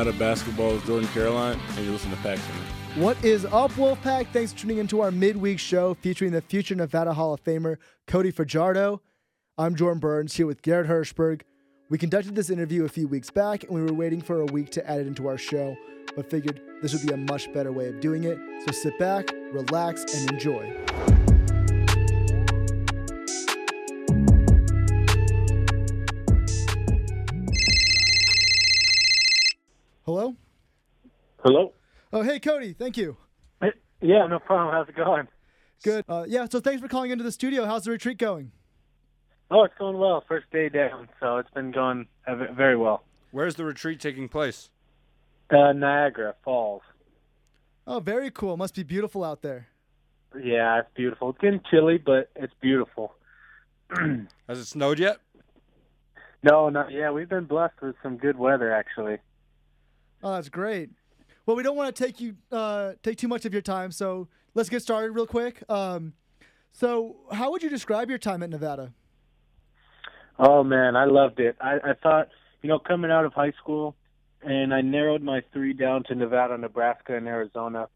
I'm Nevada basketball's Jordan Caroline, and you listen to Pack Center. What is up, Wolfpack? Thanks for tuning into our midweek show featuring the future Nevada Hall of Famer, Cody Fajardo. I'm Jordan Burns here with Garrett Hirschberg. We conducted this interview a few weeks back, and we were waiting for a week to add it into our show, but figured this would be a much better way of doing it. So sit back, relax, and enjoy. Hello? Hello. Oh, hey, Cody. Thank you. Yeah, no problem. How's it going? Good. Uh, yeah, so thanks for calling into the studio. How's the retreat going? Oh, it's going well. First day down, so it's been going very well. Where's the retreat taking place? Uh, Niagara Falls. Oh, very cool. Must be beautiful out there. Yeah, it's beautiful. It's getting chilly, but it's beautiful. Has it snowed yet? no, not yeah. We've been blessed with some good weather, actually. Oh, that's great. Well, we don't want to take you uh, take too much of your time, so let's get started real quick. Um, so, how would you describe your time at Nevada? Oh man, I loved it. I, I thought, you know, coming out of high school, and I narrowed my three down to Nevada, Nebraska, and Arizona.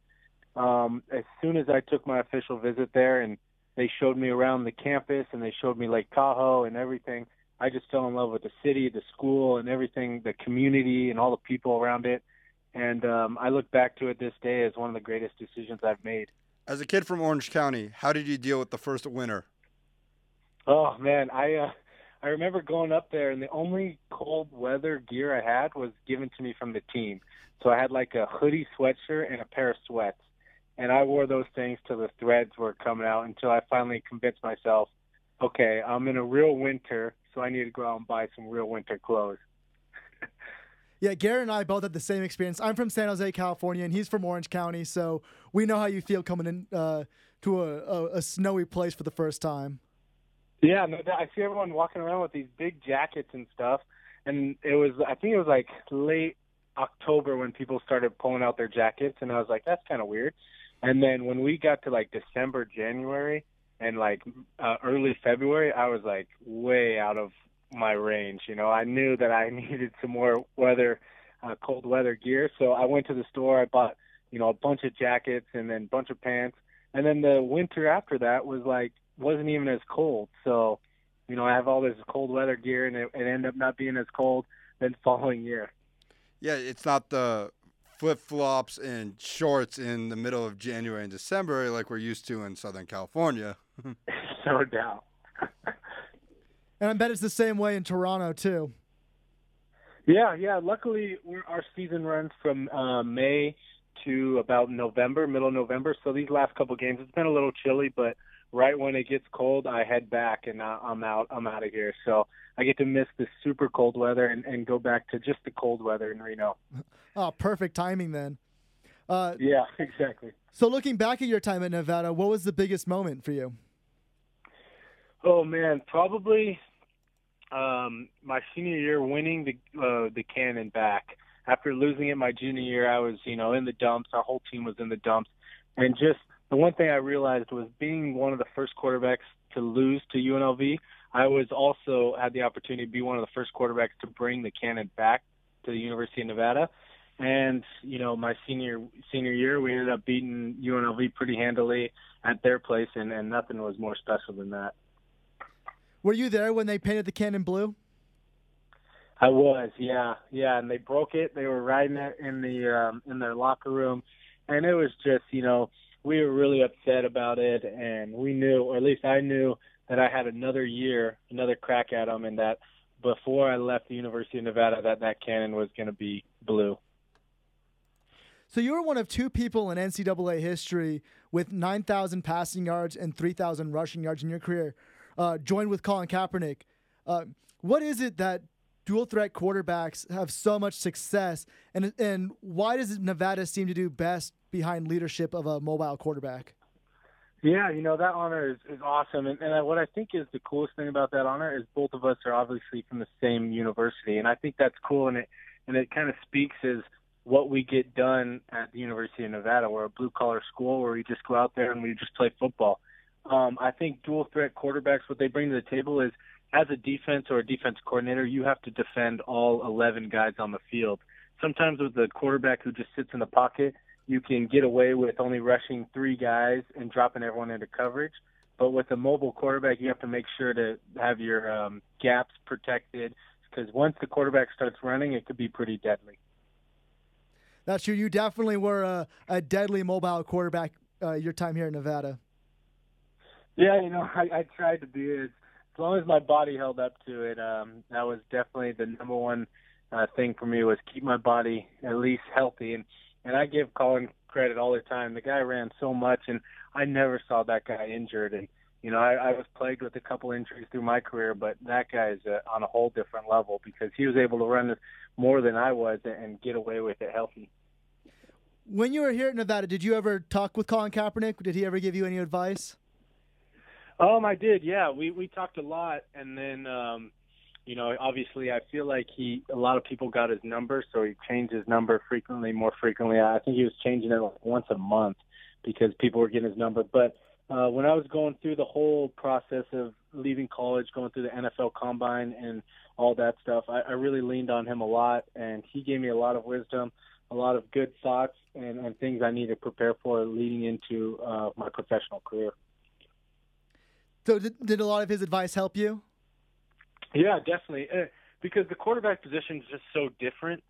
Um, as soon as I took my official visit there, and they showed me around the campus, and they showed me Lake Tahoe and everything, I just fell in love with the city, the school, and everything, the community, and all the people around it. And um, I look back to it this day as one of the greatest decisions I've made. As a kid from Orange County, how did you deal with the first winter? Oh man, I uh, I remember going up there, and the only cold weather gear I had was given to me from the team. So I had like a hoodie, sweatshirt, and a pair of sweats, and I wore those things till the threads were coming out until I finally convinced myself, okay, I'm in a real winter, so I need to go out and buy some real winter clothes. Yeah, Garrett and I both had the same experience. I'm from San Jose, California, and he's from Orange County, so we know how you feel coming in uh, to a, a, a snowy place for the first time. Yeah, no, I see everyone walking around with these big jackets and stuff, and it was I think it was like late October when people started pulling out their jackets, and I was like, that's kind of weird. And then when we got to like December, January, and like uh, early February, I was like way out of my range. You know, I knew that I needed some more weather, uh, cold weather gear. So I went to the store. I bought, you know, a bunch of jackets and then a bunch of pants. And then the winter after that was like wasn't even as cold. So, you know, I have all this cold weather gear, and it, it ended up not being as cold than following year. Yeah, it's not the flip flops and shorts in the middle of January and December like we're used to in Southern California. no doubt. And I bet it's the same way in Toronto, too. Yeah, yeah. Luckily, we're, our season runs from uh, May to about November, middle of November. So these last couple games, it's been a little chilly, but right when it gets cold, I head back and uh, I'm out. I'm out of here. So I get to miss the super cold weather and, and go back to just the cold weather in Reno. Oh, perfect timing then. Uh, Yeah, exactly. so, looking back at your time at Nevada, what was the biggest moment for you? Oh man, probably um, my senior year, winning the uh, the Cannon back. After losing it my junior year, I was you know in the dumps. Our whole team was in the dumps, and just the one thing I realized was being one of the first quarterbacks to lose to UNLV. I was also had the opportunity to be one of the first quarterbacks to bring the Cannon back to the University of Nevada. And you know, my senior senior year, we ended up beating UNLV pretty handily at their place, and, and nothing was more special than that. Were you there when they painted the cannon blue? I was, yeah, yeah, and they broke it. They were riding it in the um, in their locker room, and it was just, you know, we were really upset about it, and we knew, or at least I knew, that I had another year, another crack at them, and that before I left the University of Nevada, that that cannon was going to be blue. So you were one of two people in NCAA history with 9,000 passing yards and 3,000 rushing yards in your career, uh, joined with Colin Kaepernick. Uh, what is it that dual threat quarterbacks have so much success, and and why does Nevada seem to do best behind leadership of a mobile quarterback? Yeah, you know that honor is, is awesome, and, and what I think is the coolest thing about that honor is both of us are obviously from the same university, and I think that's cool, and it and it kind of speaks as what we get done at the University of Nevada. We're a blue collar school where we just go out there and we just play football. Um, I think dual threat quarterbacks, what they bring to the table is as a defense or a defense coordinator, you have to defend all 11 guys on the field. sometimes with the quarterback who just sits in the pocket, you can get away with only rushing three guys and dropping everyone into coverage. But with a mobile quarterback, you have to make sure to have your um, gaps protected because once the quarterback starts running, it could be pretty deadly. That's true. You definitely were a, a deadly mobile quarterback uh, your time here in Nevada. Yeah, you know, I, I tried to be as as long as my body held up to it. Um, that was definitely the number one uh, thing for me was keep my body at least healthy. And and I give Colin credit all the time. The guy ran so much, and I never saw that guy injured. And you know, I, I was plagued with a couple injuries through my career, but that guy is uh, on a whole different level because he was able to run more than I was and get away with it healthy. When you were here in Nevada, did you ever talk with Colin Kaepernick? Did he ever give you any advice? Um, I did. Yeah, we we talked a lot, and then um, you know, obviously, I feel like he a lot of people got his number, so he changed his number frequently, more frequently. I think he was changing it like once a month because people were getting his number. But uh, when I was going through the whole process of leaving college, going through the NFL Combine, and all that stuff, I, I really leaned on him a lot, and he gave me a lot of wisdom a lot of good thoughts and, and things I need to prepare for leading into uh, my professional career. So, did, did a lot of his advice help you? Yeah, definitely. Uh, because the quarterback position is just so different.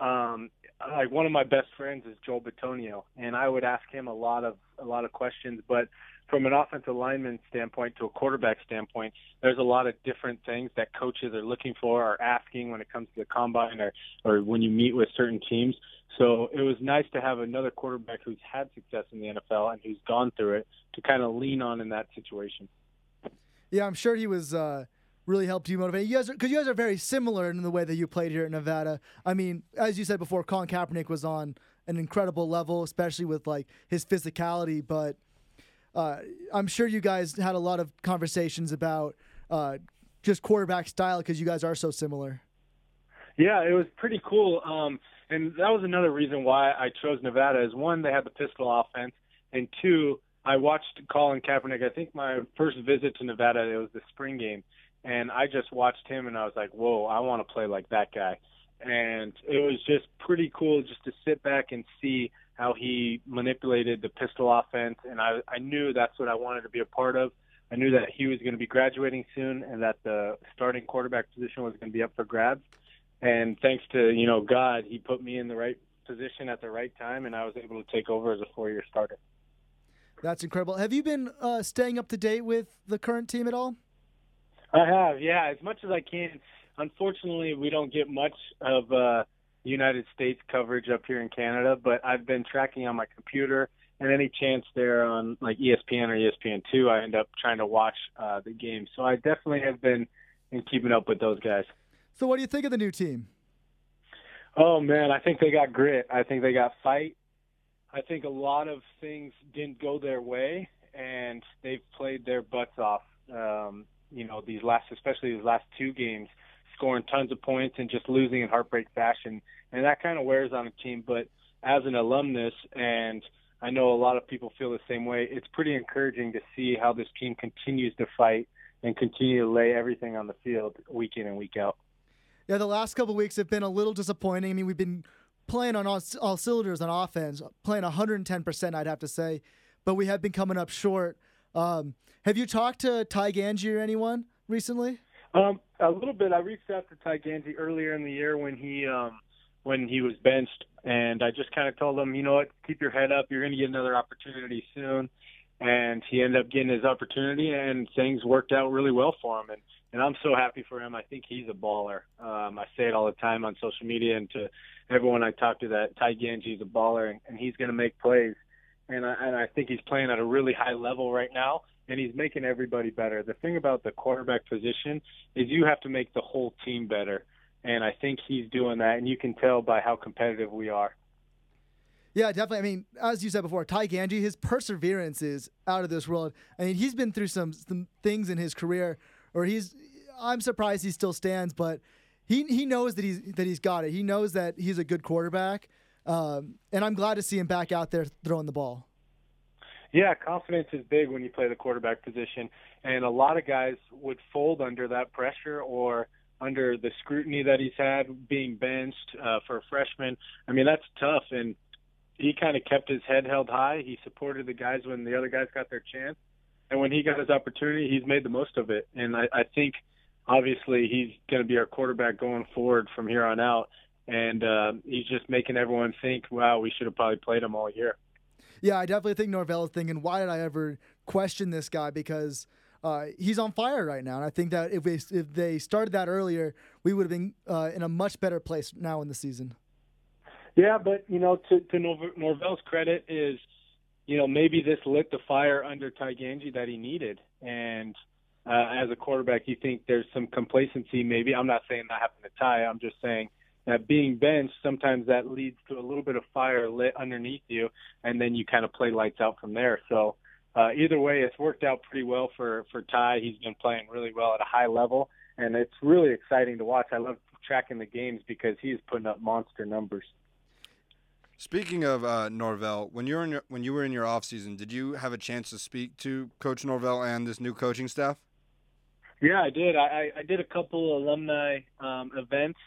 Um, like one of my best friends is Joel Bitonio, and I would ask him a lot of a lot of questions. But from an offensive lineman standpoint to a quarterback standpoint, there's a lot of different things that coaches are looking for or asking when it comes to the combine or or when you meet with certain teams. So it was nice to have another quarterback who's had success in the NFL and who's gone through it to kind of lean on in that situation. Yeah, I'm sure he was uh, really helped you motivate. You guys, because you guys are very similar in the way that you played here in Nevada. I mean, as you said before, Colin Kaepernick was on an incredible level, especially with like his physicality. But uh, I'm sure you guys had a lot of conversations about uh, just quarterback style because you guys are so similar. Yeah, it was pretty cool. Um, and that was another reason why I chose Nevada. Is one, they had the pistol offense, and two, I watched Colin Kaepernick. I think my first visit to Nevada, it was the spring game, and I just watched him, and I was like, "Whoa, I want to play like that guy." And it was just pretty cool just to sit back and see how he manipulated the pistol offense, and I I knew that's what I wanted to be a part of. I knew that he was going to be graduating soon, and that the starting quarterback position was going to be up for grabs and thanks to you know God, He put me in the right position at the right time, and I was able to take over as a four-year starter. That's incredible. Have you been uh, staying up to date with the current team at all? I have, yeah, as much as I can. Unfortunately, we don't get much of uh, United States coverage up here in Canada, but I've been tracking on my computer, and any chance there on like ESPN or ESPN2, I end up trying to watch uh, the game. So I definitely have been in keeping up with those guys. So, what do you think of the new team? Oh man, I think they got grit. I think they got fight. I think a lot of things didn't go their way, and they've played their butts off. Um, you know, these last, especially these last two games, scoring tons of points and just losing in heartbreak fashion, and that kind of wears on a team. But as an alumnus, and I know a lot of people feel the same way, it's pretty encouraging to see how this team continues to fight and continue to lay everything on the field week in and week out yeah, the last couple weeks have been a little disappointing. I mean, we've been playing on all, all cylinders on offense, playing 110%, I'd have to say, but we have been coming up short. Um, have you talked to Ty Gangi or anyone recently? Um, a little bit. I reached out to Ty Gangi earlier in the year when he um, when he was benched, and I just kind of told him, you know what, keep your head up. You're going to get another opportunity soon. And he ended up getting his opportunity, and things worked out really well for him. And and I'm so happy for him. I think he's a baller. Um, I say it all the time on social media and to everyone I talk to that Ty Gangi's a baller and, and he's going to make plays. And I, and I think he's playing at a really high level right now, and he's making everybody better. The thing about the quarterback position is you have to make the whole team better, and I think he's doing that, and you can tell by how competitive we are. Yeah, definitely. I mean, as you said before, Ty Gangi, his perseverance is out of this world. I mean, he's been through some, some things in his career or he's. I'm surprised he still stands, but he he knows that he's that he's got it. He knows that he's a good quarterback, um, and I'm glad to see him back out there throwing the ball. Yeah, confidence is big when you play the quarterback position, and a lot of guys would fold under that pressure or under the scrutiny that he's had being benched uh, for a freshman. I mean, that's tough. And he kind of kept his head held high. He supported the guys when the other guys got their chance. And when he got his opportunity, he's made the most of it. And I, I think obviously he's going to be our quarterback going forward from here on out. And uh, he's just making everyone think, wow, we should have probably played him all year. Yeah, I definitely think Norvell is thinking, why did I ever question this guy? Because uh, he's on fire right now. And I think that if, we, if they started that earlier, we would have been uh, in a much better place now in the season. Yeah, but you know, to to Norvell's credit is, you know, maybe this lit the fire under Ty Gangi that he needed, and uh, as a quarterback, you think there's some complacency. Maybe I'm not saying that happened to Ty. I'm just saying that being benched sometimes that leads to a little bit of fire lit underneath you, and then you kind of play lights out from there. So uh, either way, it's worked out pretty well for for Ty. He's been playing really well at a high level, and it's really exciting to watch. I love tracking the games because he's putting up monster numbers. Speaking of uh, Norvell, when you were in your, when you were in your off season, did you have a chance to speak to Coach Norvell and this new coaching staff? Yeah, I did. I, I did a couple alumni um, events,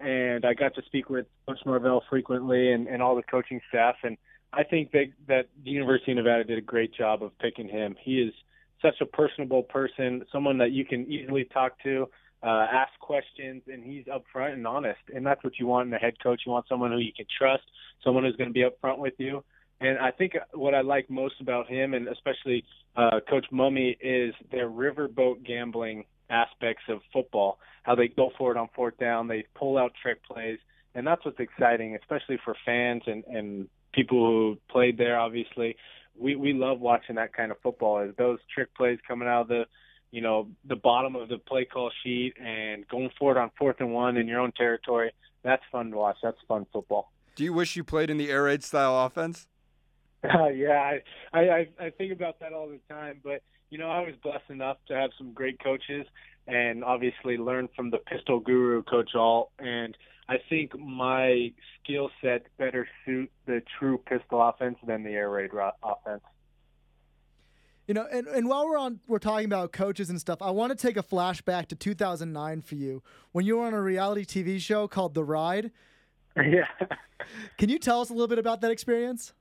and I got to speak with Coach Norvell frequently and, and all the coaching staff. And I think that that the University of Nevada did a great job of picking him. He is such a personable person, someone that you can easily talk to uh, ask questions, and he's upfront and honest. And that's what you want in a head coach. You want someone who you can trust, someone who's going to be upfront with you. And I think what I like most about him, and especially uh, Coach Mumme, is their riverboat gambling aspects of football. How they go for it on fourth down, they pull out trick plays, and that's what's exciting, especially for fans and and people who played there. Obviously, we we love watching that kind of football. Is those trick plays coming out of the you know, the bottom of the play call sheet and going for it on fourth and one in your own territory. That's fun to watch. That's fun football. Do you wish you played in the air raid style offense? Uh, yeah, I, I I think about that all the time. But you know, I was blessed enough to have some great coaches, and obviously learn from the pistol guru, Coach Ault. And I think my skill set better suit the true pistol offense than the air raid offense. You know, and, and while we're on, we're talking about coaches and stuff. I want to take a flashback to 2009 for you when you were on a reality TV show called The Ride. Yeah. Can you tell us a little bit about that experience?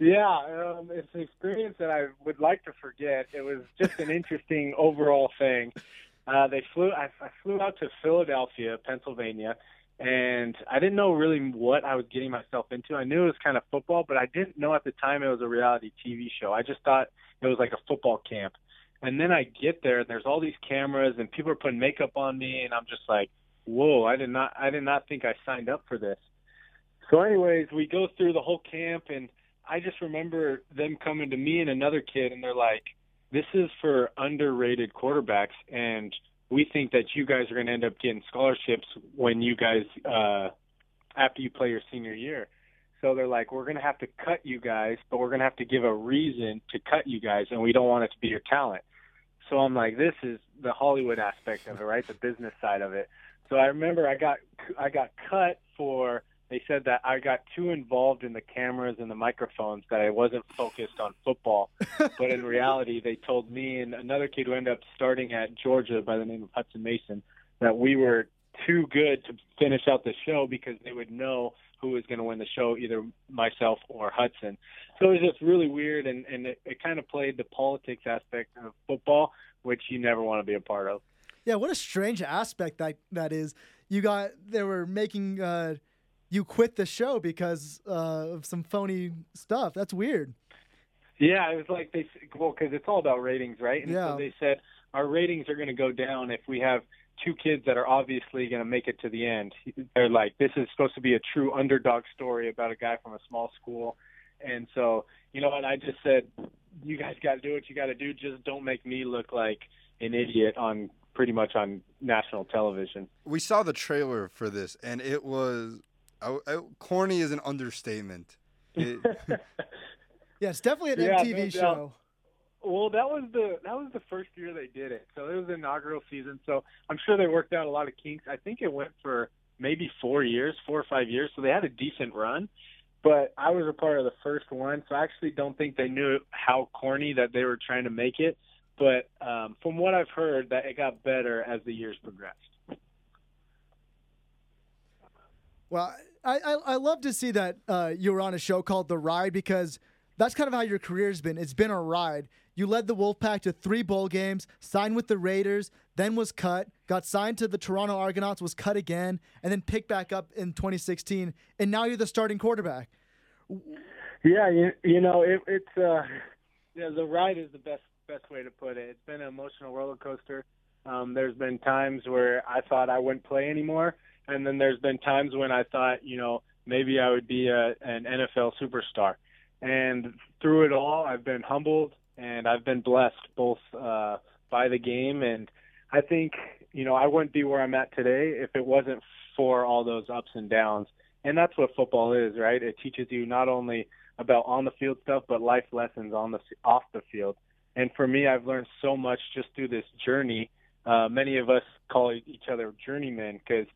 Yeah, um, it's an experience that I would like to forget. It was just an interesting overall thing. Uh, they flew. I, I flew out to Philadelphia, Pennsylvania, and I didn't know really what I was getting myself into. I knew it was kind of football, but I didn't know at the time it was a reality TV show. I just thought it was like a football camp. And then I get there, and there's all these cameras, and people are putting makeup on me, and I'm just like, whoa! I did not, I did not think I signed up for this. So, anyways, we go through the whole camp, and I just remember them coming to me and another kid, and they're like, "This is for underrated quarterbacks, and." We think that you guys are going to end up getting scholarships when you guys uh after you play your senior year. So they're like, we're going to have to cut you guys, but we're going to have to give a reason to cut you guys, and we don't want it to be your talent. So I'm like, this is the Hollywood aspect of it, right? The business side of it. So I remember I got I got cut for they said that I got too involved in the cameras and the microphones that I wasn't focused on football. but in reality, they told me and another kid who ended up starting at Georgia by the name of Hutson Mason that we were too good to finish out the show because they would know who was going to win the show, either myself or Hutson. So it was just really weird, and, and it, it kind of played the politics aspect of football, which you never want to be a part of. Yeah, what a strange aspect that that is. You got they were making. Uh, you quit the show because uh, of some phony stuff. That's weird. Yeah, it was like they well because it's all about ratings, right? And yeah. so they said our ratings are going to go down if we have two kids that are obviously going to make it to the end. They're like this is supposed to be a true underdog story about a guy from a small school, and so you know, and I just said, you guys got to do what you got to do. Just don't make me look like an idiot on pretty much on national television. We saw the trailer for this, and it was I, I, corny is an understatement. It, yeah, it's definitely an yeah, MTV no show. Well, that was the that was the first year they did it, so it was the inaugural season. So I'm sure they worked out a lot of kinks. I think it went for maybe four years, four or five years. So they had a decent run. But I was a part of the first one, so I actually don't think they knew how corny that they were trying to make it. But um, from what I've heard, that it got better as the years progressed. Well, I, I, I love to see that uh, you were on a show called The Ride because that's kind of how your career's been. It's been a ride. You led the Wolfpack to three bowl games, signed with the Raiders, then was cut, got signed to the Toronto Argonauts, was cut again, and then picked back up in 2016, and now you're the starting quarterback. Yeah, you, you know it, it's uh, the ride is the best best way to put it. It's been an emotional roller coaster. Um, there's been times where I thought I wouldn't play anymore, and then there's been times when I thought, you know, maybe I would be a, an NFL superstar. And through it all, I've been humbled and I've been blessed both uh, by the game. And I think, you know, I wouldn't be where I'm at today if it wasn't for all those ups and downs. And that's what football is, right? It teaches you not only about on the field stuff, but life lessons on the off the field. And for me, I've learned so much just through this journey. Uh, many of us call each other journeymen because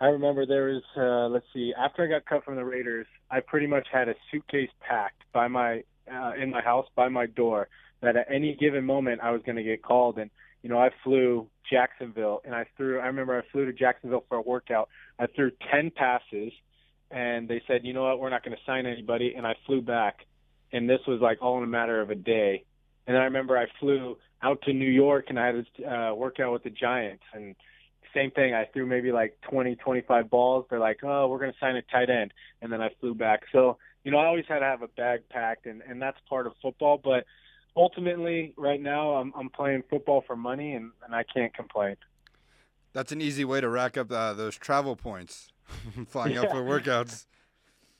I remember there was, uh, let's see, after I got cut from the Raiders, I pretty much had a suitcase packed by my uh, in my house by my door that at any given moment I was going to get called. And you know, I flew Jacksonville, and I threw. I remember I flew to Jacksonville for a workout. I threw ten passes, and they said, you know what, we're not going to sign anybody. And I flew back, and this was like all in a matter of a day. And I remember I flew out to New York, and I had a uh, workout with the Giants, and same thing. I threw maybe like 20, 25 balls. They're like, oh, we're going to sign a tight end. And then I flew back. So, you know, I always had to have a bag packed, and, and that's part of football. But ultimately, right now, I'm, I'm playing football for money, and, and I can't complain. That's an easy way to rack up uh, those travel points, flying yeah. out for workouts.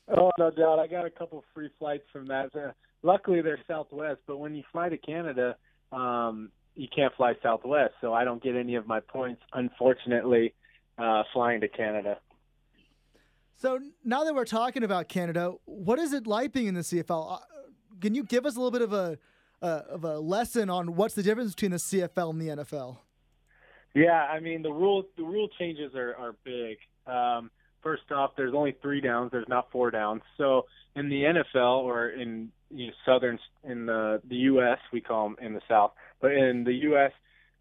Oh, no doubt. I got a couple free flights from that. Uh, luckily, they're Southwest, but when you fly to Canada, um, you can't fly Southwest, so I don't get any of my points, unfortunately, uh, flying to Canada. So now that we're talking about Canada, what is it like being in the CFL? Uh, can you give us a little bit of a uh, of a lesson on what's the difference between the CFL and the NFL? Yeah, I mean the rule the rule changes are are big. Um, first off, there's only three downs. There's not four downs. So in the NFL or in you know, southern in the the U.S. we call them in the South, but in the U.S.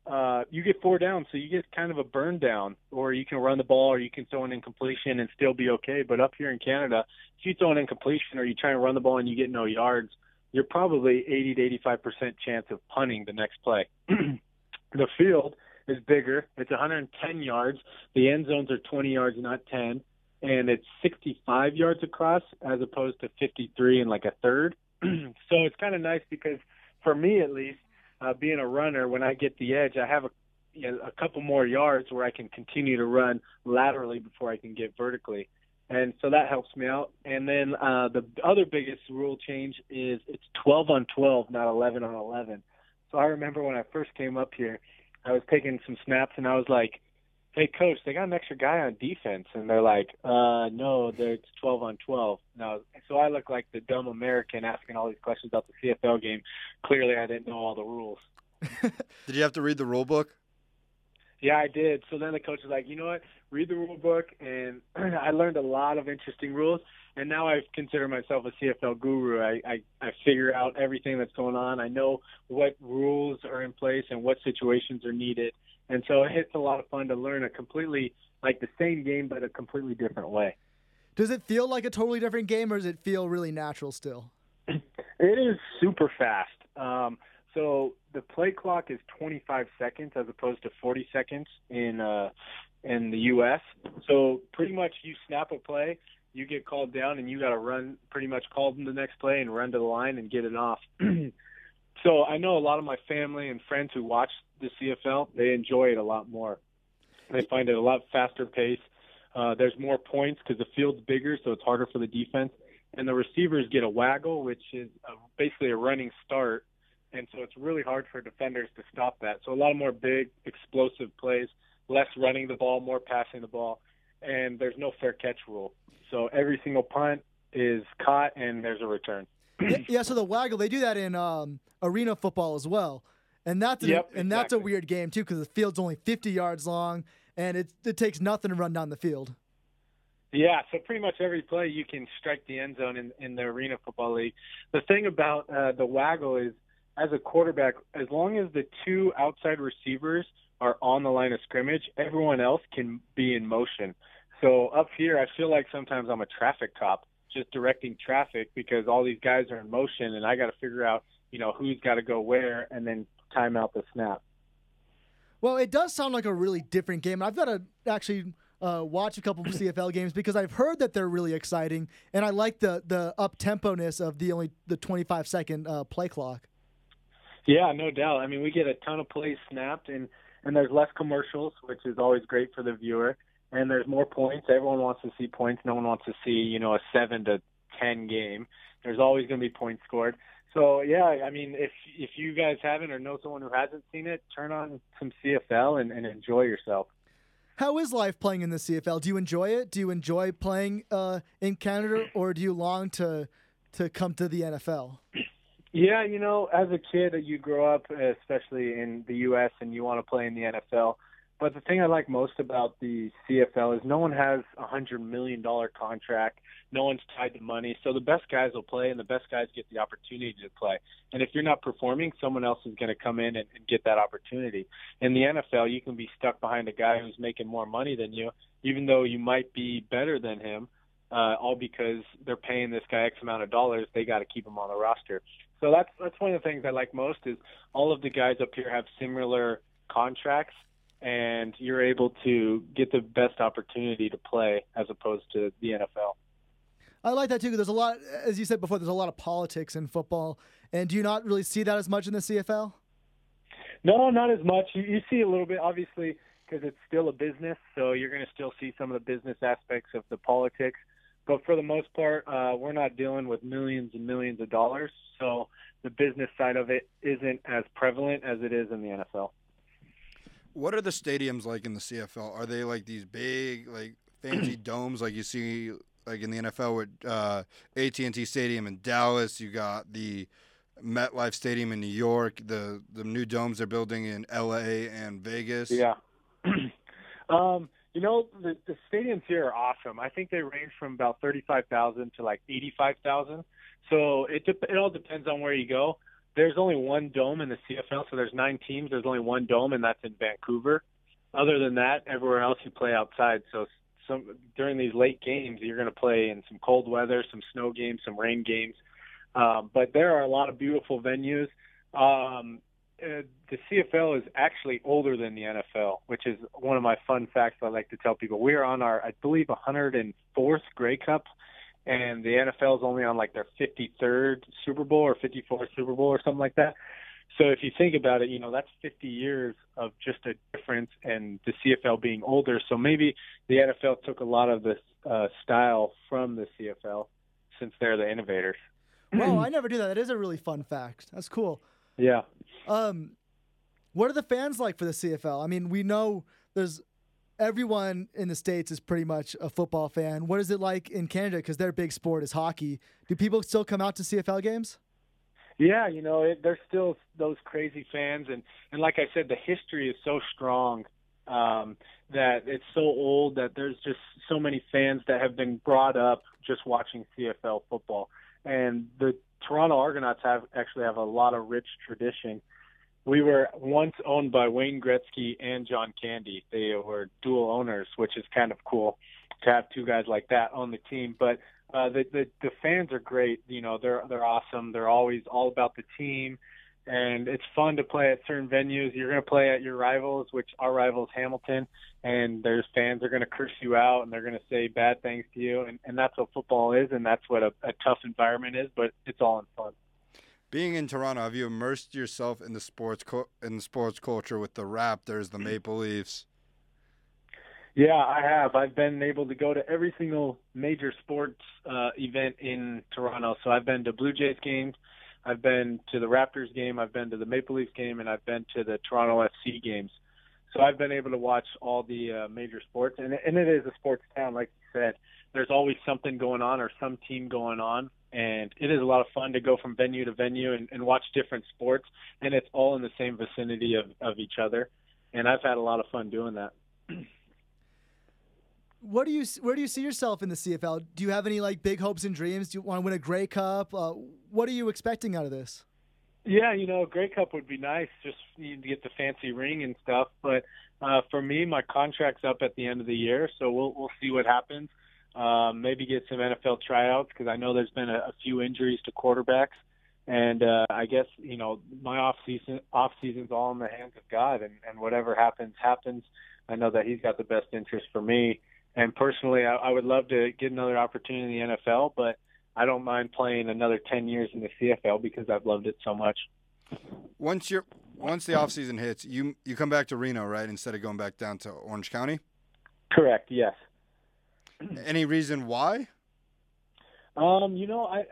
Uh, you get four downs, so you get kind of a burn down, or you can run the ball, or you can throw an incompletion and still be okay. But up here in Canada, if you throw an incompletion or you try and run the ball and you get no yards, you're probably 80 to 85 percent chance of punting the next play. the field is bigger; it's 110 yards. The end zones are 20 yards, not 10, and it's 65 yards across as opposed to 53 and like a third. so it's kind of nice because for me at least, uh, being a runner, when I get the edge, I have a you know, a couple more yards where I can continue to run laterally before I can get vertically. And so that helps me out. And then uh, the other biggest rule change is it's 12 on 12, not 11 on 11. So I remember when I first came up here, I was taking some snaps and I was like, hey coach, they got an extra guy on defense, and they're like, uh, no, it's 12 on 12. Now, so I look like the dumb American asking all these questions about the CFL game. Clearly, I didn't know all the rules. did you have to read the rule book? Yeah, I did. So then the coach was like, you know what? Read the rule book, and I learned a lot of interesting rules. And now I consider myself a CFL guru. I, I I figure out everything that's going on. I know what rules are in place and what situations are needed and so it's a lot of fun to learn a completely like the same game but a completely different way. Does it feel like a totally different game, or does it feel really natural still? it is super fast. Um, so the play clock is 25 seconds as opposed to 40 seconds in uh, in the U.S. So pretty much you snap a play, you get called down, and you got to run pretty much called in the next play and run to the line and get it off. so I know a lot of my family and friends who watch the CFL, they enjoy it a lot more. They find it a lot faster pace. Uh, there's more points because the field's bigger, so it's harder for the defense. And the receivers get a waggle, which is a, basically a running start, and so it's really hard for defenders to stop that. So a lot of more big, explosive plays, less running the ball, more passing the ball, and there's no fair catch rule. So every single punt is caught, and there's a return. yeah, so the waggle they do that in um, arena football as well. And that's a, yep, and that's a weird game too because the field's only 50 yards long and it it takes nothing to run down the field. Yeah, so pretty much every play you can strike the end zone in, in the Arena Football League. The thing about uh, the waggle is, as a quarterback, as long as the two outside receivers are on the line of scrimmage, everyone else can be in motion. So up here, I feel like sometimes I'm a traffic cop, just directing traffic because all these guys are in motion, and I got to figure out, you know, who's got to go where, and then time out the snap. Well, it does sound like a really different game. I've got to actually uh, watch a couple of CFL games because I've heard that they're really exciting, and I like the the up temponess of the only the 25 second uh, play clock. Yeah, no doubt. I mean, we get a ton of plays snapped, and and there's less commercials, which is always great for the viewer. And there's more points. Everyone wants to see points. No one wants to see you know a seven to ten game. There's always going to be points scored. So yeah, I mean, if if you guys haven't or know someone who hasn't seen it, turn on some CFL and, and enjoy yourself. How is life playing in the CFL? Do you enjoy it? Do you enjoy playing uh, in Canada, or do you long to to come to the NFL? Yeah, you know, as a kid, you grow up, especially in the U.S., and you want to play in the NFL. But the thing I like most about the CFL is no one has a hundred million dollar contract. No one's tied to money. So the best guys will play and the best guys get the opportunity to play. And if you're not performing, someone else is going to come in and, and get that opportunity. In the NFL, you can be stuck behind a guy who's making more money than you, even though you might be better than him, uh, all because they're paying this guy X amount of dollars. They got to keep him on the roster. So that's that's one of the things I like most is all of the guys up here have similar contracts and you're able to get the best opportunity to play as opposed to the NFL. I like that too because there's a lot, as you said before, there's a lot of politics in football. And do you not really see that as much in the CFL? No, not as much. You, you see a little bit, obviously, because it's still a business. So you're going to still see some of the business aspects of the politics. But for the most part, uh, we're not dealing with millions and millions of dollars. So the business side of it isn't as prevalent as it is in the NFL. What are the stadiums like in the CFL? Are they like these big, like fancy domes like you see like in the NFL with uh, AT&T Stadium in Dallas? You got the MetLife Stadium in New York, the the new domes they're building in LA and Vegas. Yeah. um, you know, the, the stadiums here are awesome. I think they range from about 35,000 to like 85,000. So it de- it all depends on where you go there's only one dome in the CFL, so there's nine teams. There's only one dome, and that's in Vancouver. Other than that, everywhere else you play outside. So some during these late games, you're going to play in some cold weather, some snow games, some rain games. Um, but there are a lot of beautiful venues. Um, uh, the CFL is actually older than the NFL, which is one of my fun facts I like to tell people. We are on our, I believe, 104th Grey Cup and the NFL is only on like their 53rd Super Bowl or 54th Super Bowl or something like that. So if you think about it, you know that's 50 years of just a difference, and the CFL being older. So maybe the NFL took a lot of the uh, style from the CFL since they're the innovators. Well, I never do that. That is a really fun fact. That's cool. Yeah. Um, what are the fans like for the CFL? I mean, we know there's everyone in the states is pretty much a football fan. What is it like in Canada? Because their big sport is hockey. Do people still come out to CFL games? Yeah, you know, it, there's still those crazy fans, and and like I said, the history is so strong um, that it's so old that there's just so many fans that have been brought up just watching CFL football, and the Toronto Argonauts have actually have a lot of rich tradition we were once owned by Wayne Gretzky and John Candy. They were dual owners, which is kind of cool to have two guys like that on the team. But uh, the, the the fans are great. You know, they're they're awesome. They're always all about the team, and it's fun to play at certain venues. You're going to play at your rivals, which our rivals Hamilton, and there's fans are going to curse you out and they're going to say bad things to you, and and that's what football is, and that's what a, a tough environment is. But it's all in fun being in Toronto, have you immersed yourself in the sports in the sports culture with the Raptors, the Maple Leafs? Yeah, I have. I've been able to go to every single major sports uh, event in Toronto. So I've been to Blue Jays games, I've been to the Raptors game, I've been to the Maple Leafs game, and I've been to the Toronto FC games. So I've been able to watch all the uh, major sports, and and it is a sports town, like you said. There's always something going on or some team going on and it is a lot of fun to go from venue to venue and, and watch different sports and it's all in the same vicinity of, of each other. And i've had a lot of fun doing that. What do you where do you see yourself in the cfl do you have any like big hopes and dreams? Do you want to win a grey cup? Uh, what are you expecting out of this? Yeah, you know, Grey Cup would be nice, just you to get the fancy ring and stuff. But uh, for me, my contract's up at the end of the year, so we'll we'll see what happens. Um, maybe get some NFL tryouts because I know there's been a, a few injuries to quarterbacks, and uh, I guess you know my off season off season's all in the hands of God, and, and whatever happens happens. I know that He's got the best interest for me, and personally, I, I would love to get another opportunity in the NFL, but I don't mind playing another 10 years in the CFL because I've loved it so much. Once you're once the off season hits, you you come back to Reno, right? Instead of going back down to Orange County. Correct. Yes. Any reason why? Um, you know, I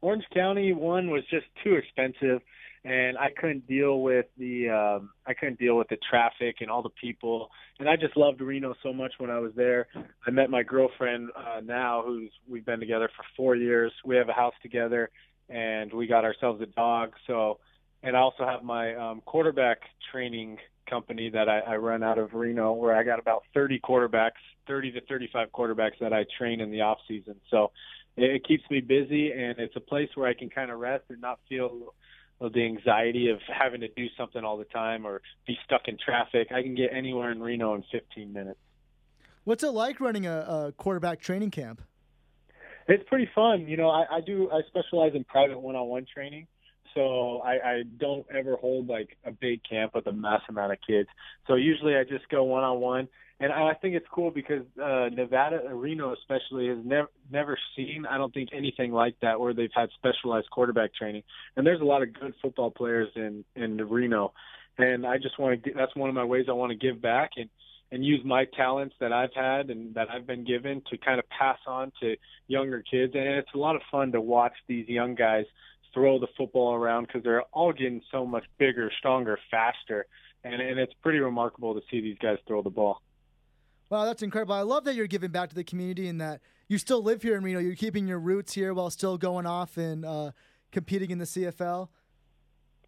Orange County one was just too expensive and I couldn't deal with the um I couldn't deal with the traffic and all the people and I just loved Reno so much when I was there. I met my girlfriend uh now who's we've been together for 4 years. We have a house together and we got ourselves a dog. So and I also have my um quarterback training company that I, I run out of Reno where I got about 30 quarterbacks, 30 to 35 quarterbacks that I train in the off season. So it, it keeps me busy and it's a place where I can kind of rest and not feel the anxiety of having to do something all the time or be stuck in traffic. I can get anywhere in Reno in 15 minutes. What's it like running a, a quarterback training camp? It's pretty fun. You know, I, I do. I specialize in private one-on-one training, so I, I don't ever hold like a big camp with a mass amount of kids. So usually I just go one-on-one and I think it's cool because uh, Nevada, Reno especially, has never never seen I don't think anything like that where they've had specialized quarterback training. And there's a lot of good football players in in Reno, and I just want to. That's one of my ways I want to give back and and use my talents that I've had and that I've been given to kind of pass on to younger kids. And it's a lot of fun to watch these young guys throw the football around because they're all getting so much bigger, stronger, faster, and and it's pretty remarkable to see these guys throw the ball. Wow, that's incredible. I love that you're giving back to the community and that you still live here in Reno. You're keeping your roots here while still going off and uh, competing in the CFL.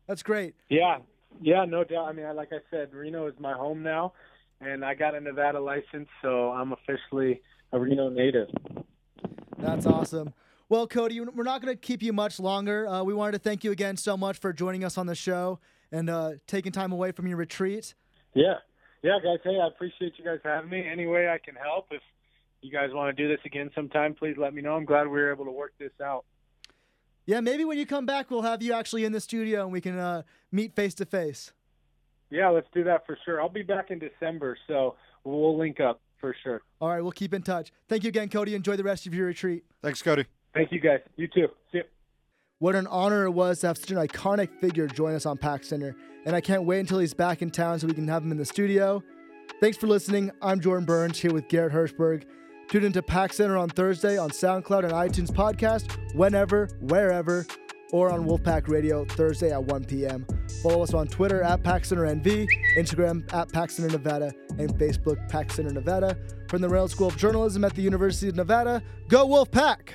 That's great. Yeah, yeah, no doubt. I mean, like I said, Reno is my home now, and I got a Nevada license, so I'm officially a Reno native. That's awesome. Well, Cody, we're not going to keep you much longer. Uh, we wanted to thank you again so much for joining us on the show and uh, taking time away from your retreat. Yeah, yeah, guys. Hey, I appreciate you guys having me. Any way I can help, if you guys want to do this again sometime, please let me know. I'm glad we were able to work this out. Yeah, maybe when you come back, we'll have you actually in the studio and we can uh, meet face to face. Yeah, let's do that for sure. I'll be back in December, so we'll link up for sure. All right, we'll keep in touch. Thank you again, Cody. Enjoy the rest of your retreat. Thanks, Cody. Thank you, guys. You too. See you. What an honor it was to have such an iconic figure join us on Pack Center, and I can't wait until he's back in town so we can have him in the studio. Thanks for listening. I'm Jordan Burns here with Garrett Hirschberg. Tune into Pack Center on Thursday on SoundCloud and iTunes podcast, whenever, wherever, or on Wolfpack Radio Thursday at 1 p.m. Follow us on Twitter at Pack Center NV, Instagram at Pack Center Nevada, and Facebook Pack Center Nevada. From the Reynolds School of Journalism at the University of Nevada, go Wolfpack!